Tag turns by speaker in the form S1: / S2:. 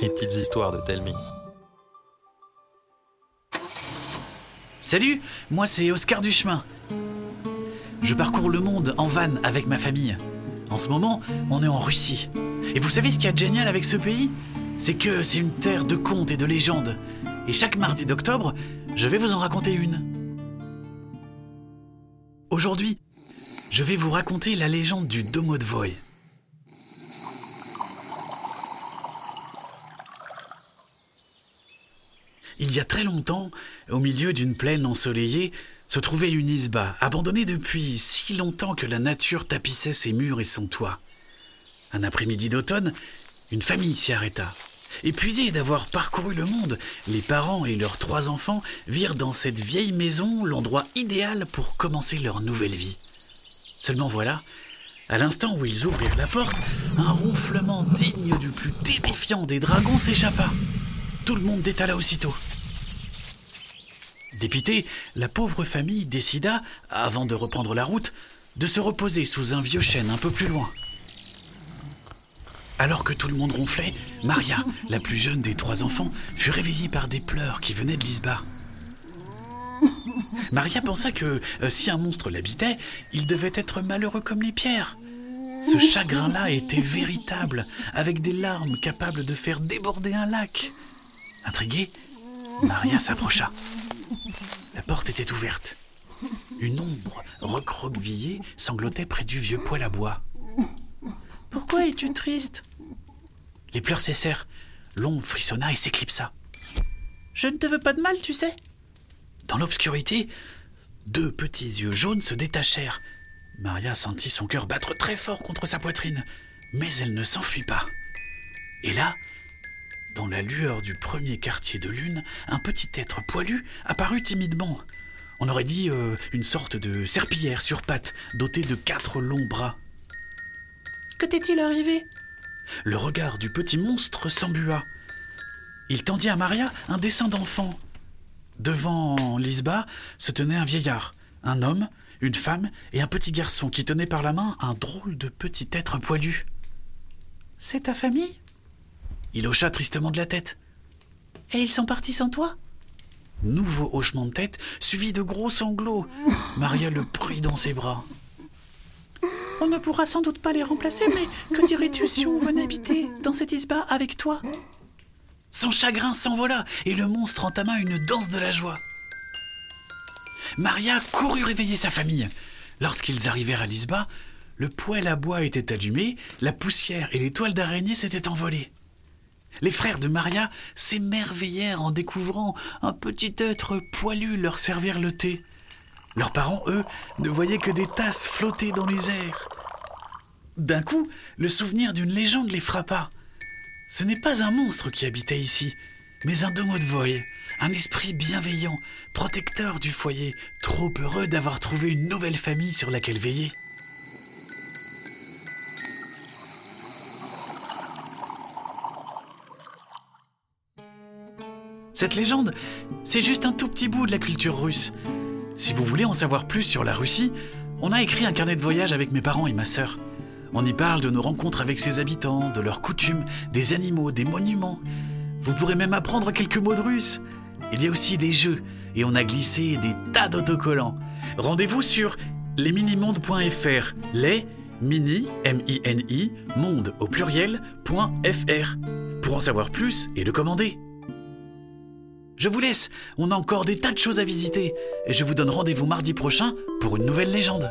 S1: Les petites histoires de Telmi.
S2: Salut, moi c'est Oscar Duchemin. Je parcours le monde en van avec ma famille. En ce moment, on est en Russie. Et vous savez ce qu'il y a de génial avec ce pays? C'est que c'est une terre de contes et de légendes. Et chaque mardi d'octobre, je vais vous en raconter une. Aujourd'hui, je vais vous raconter la légende du Domodvoy. Il y a très longtemps, au milieu d'une plaine ensoleillée, se trouvait une isba, abandonnée depuis si longtemps que la nature tapissait ses murs et son toit. Un après-midi d'automne, une famille s'y arrêta. Épuisés d'avoir parcouru le monde, les parents et leurs trois enfants virent dans cette vieille maison l'endroit idéal pour commencer leur nouvelle vie. Seulement voilà, à l'instant où ils ouvrirent la porte, un ronflement digne du plus terrifiant des dragons s'échappa. Tout le monde détala aussitôt. Dépitée, la pauvre famille décida, avant de reprendre la route, de se reposer sous un vieux chêne un peu plus loin. Alors que tout le monde ronflait, Maria, la plus jeune des trois enfants, fut réveillée par des pleurs qui venaient de l'isba. Maria pensa que euh, si un monstre l'habitait, il devait être malheureux comme les pierres. Ce chagrin-là était véritable, avec des larmes capables de faire déborder un lac. Intriguée, Maria s'approcha. La porte était ouverte. Une ombre recroquevillée sanglotait près du vieux poêle à bois. Pourquoi es-tu triste? Les pleurs cessèrent. L'ombre frissonna et s'éclipsa. Je ne te veux pas de mal, tu sais. Dans l'obscurité, deux petits yeux jaunes se détachèrent. Maria sentit son cœur battre très fort contre sa poitrine, mais elle ne s'enfuit pas. Et là, dans la lueur du premier quartier de lune, un petit être poilu apparut timidement. On aurait dit euh, une sorte de serpillière sur pattes, dotée de quatre longs bras. Que t'est-il arrivé? Le regard du petit monstre s'embua. Il tendit à Maria un dessin d'enfant. Devant l'isba se tenait un vieillard, un homme, une femme et un petit garçon qui tenait par la main un drôle de petit être poilu. C'est ta famille? Il hocha tristement de la tête. Et ils sont partis sans toi? Nouveau hochement de tête, suivi de gros sanglots. Maria le prit dans ses bras. On ne pourra sans doute pas les remplacer, mais que dirais-tu si on venait habiter dans cette isba avec toi? Son chagrin s'envola et le monstre entama une danse de la joie. Maria courut réveiller sa famille. Lorsqu'ils arrivèrent à l'isba, le poêle à bois était allumé, la poussière et les toiles d'araignée s'étaient envolées. Les frères de Maria s'émerveillèrent en découvrant un petit être poilu leur servir le thé. Leurs parents, eux, ne voyaient que des tasses flotter dans les airs. D'un coup, le souvenir d'une légende les frappa. Ce n'est pas un monstre qui habitait ici, mais un Domodvoy, un esprit bienveillant, protecteur du foyer, trop heureux d'avoir trouvé une nouvelle famille sur laquelle veiller. Cette légende, c'est juste un tout petit bout de la culture russe. Si vous voulez en savoir plus sur la Russie, on a écrit un carnet de voyage avec mes parents et ma sœur. On y parle de nos rencontres avec ses habitants, de leurs coutumes, des animaux, des monuments. Vous pourrez même apprendre quelques mots de russe. Il y a aussi des jeux et on a glissé des tas d'autocollants. Rendez-vous sur lesminimondes.fr. Les mini M-I-N-I monde au pluriel.fr pour en savoir plus et le commander. Je vous laisse, on a encore des tas de choses à visiter et je vous donne rendez-vous mardi prochain pour une nouvelle légende.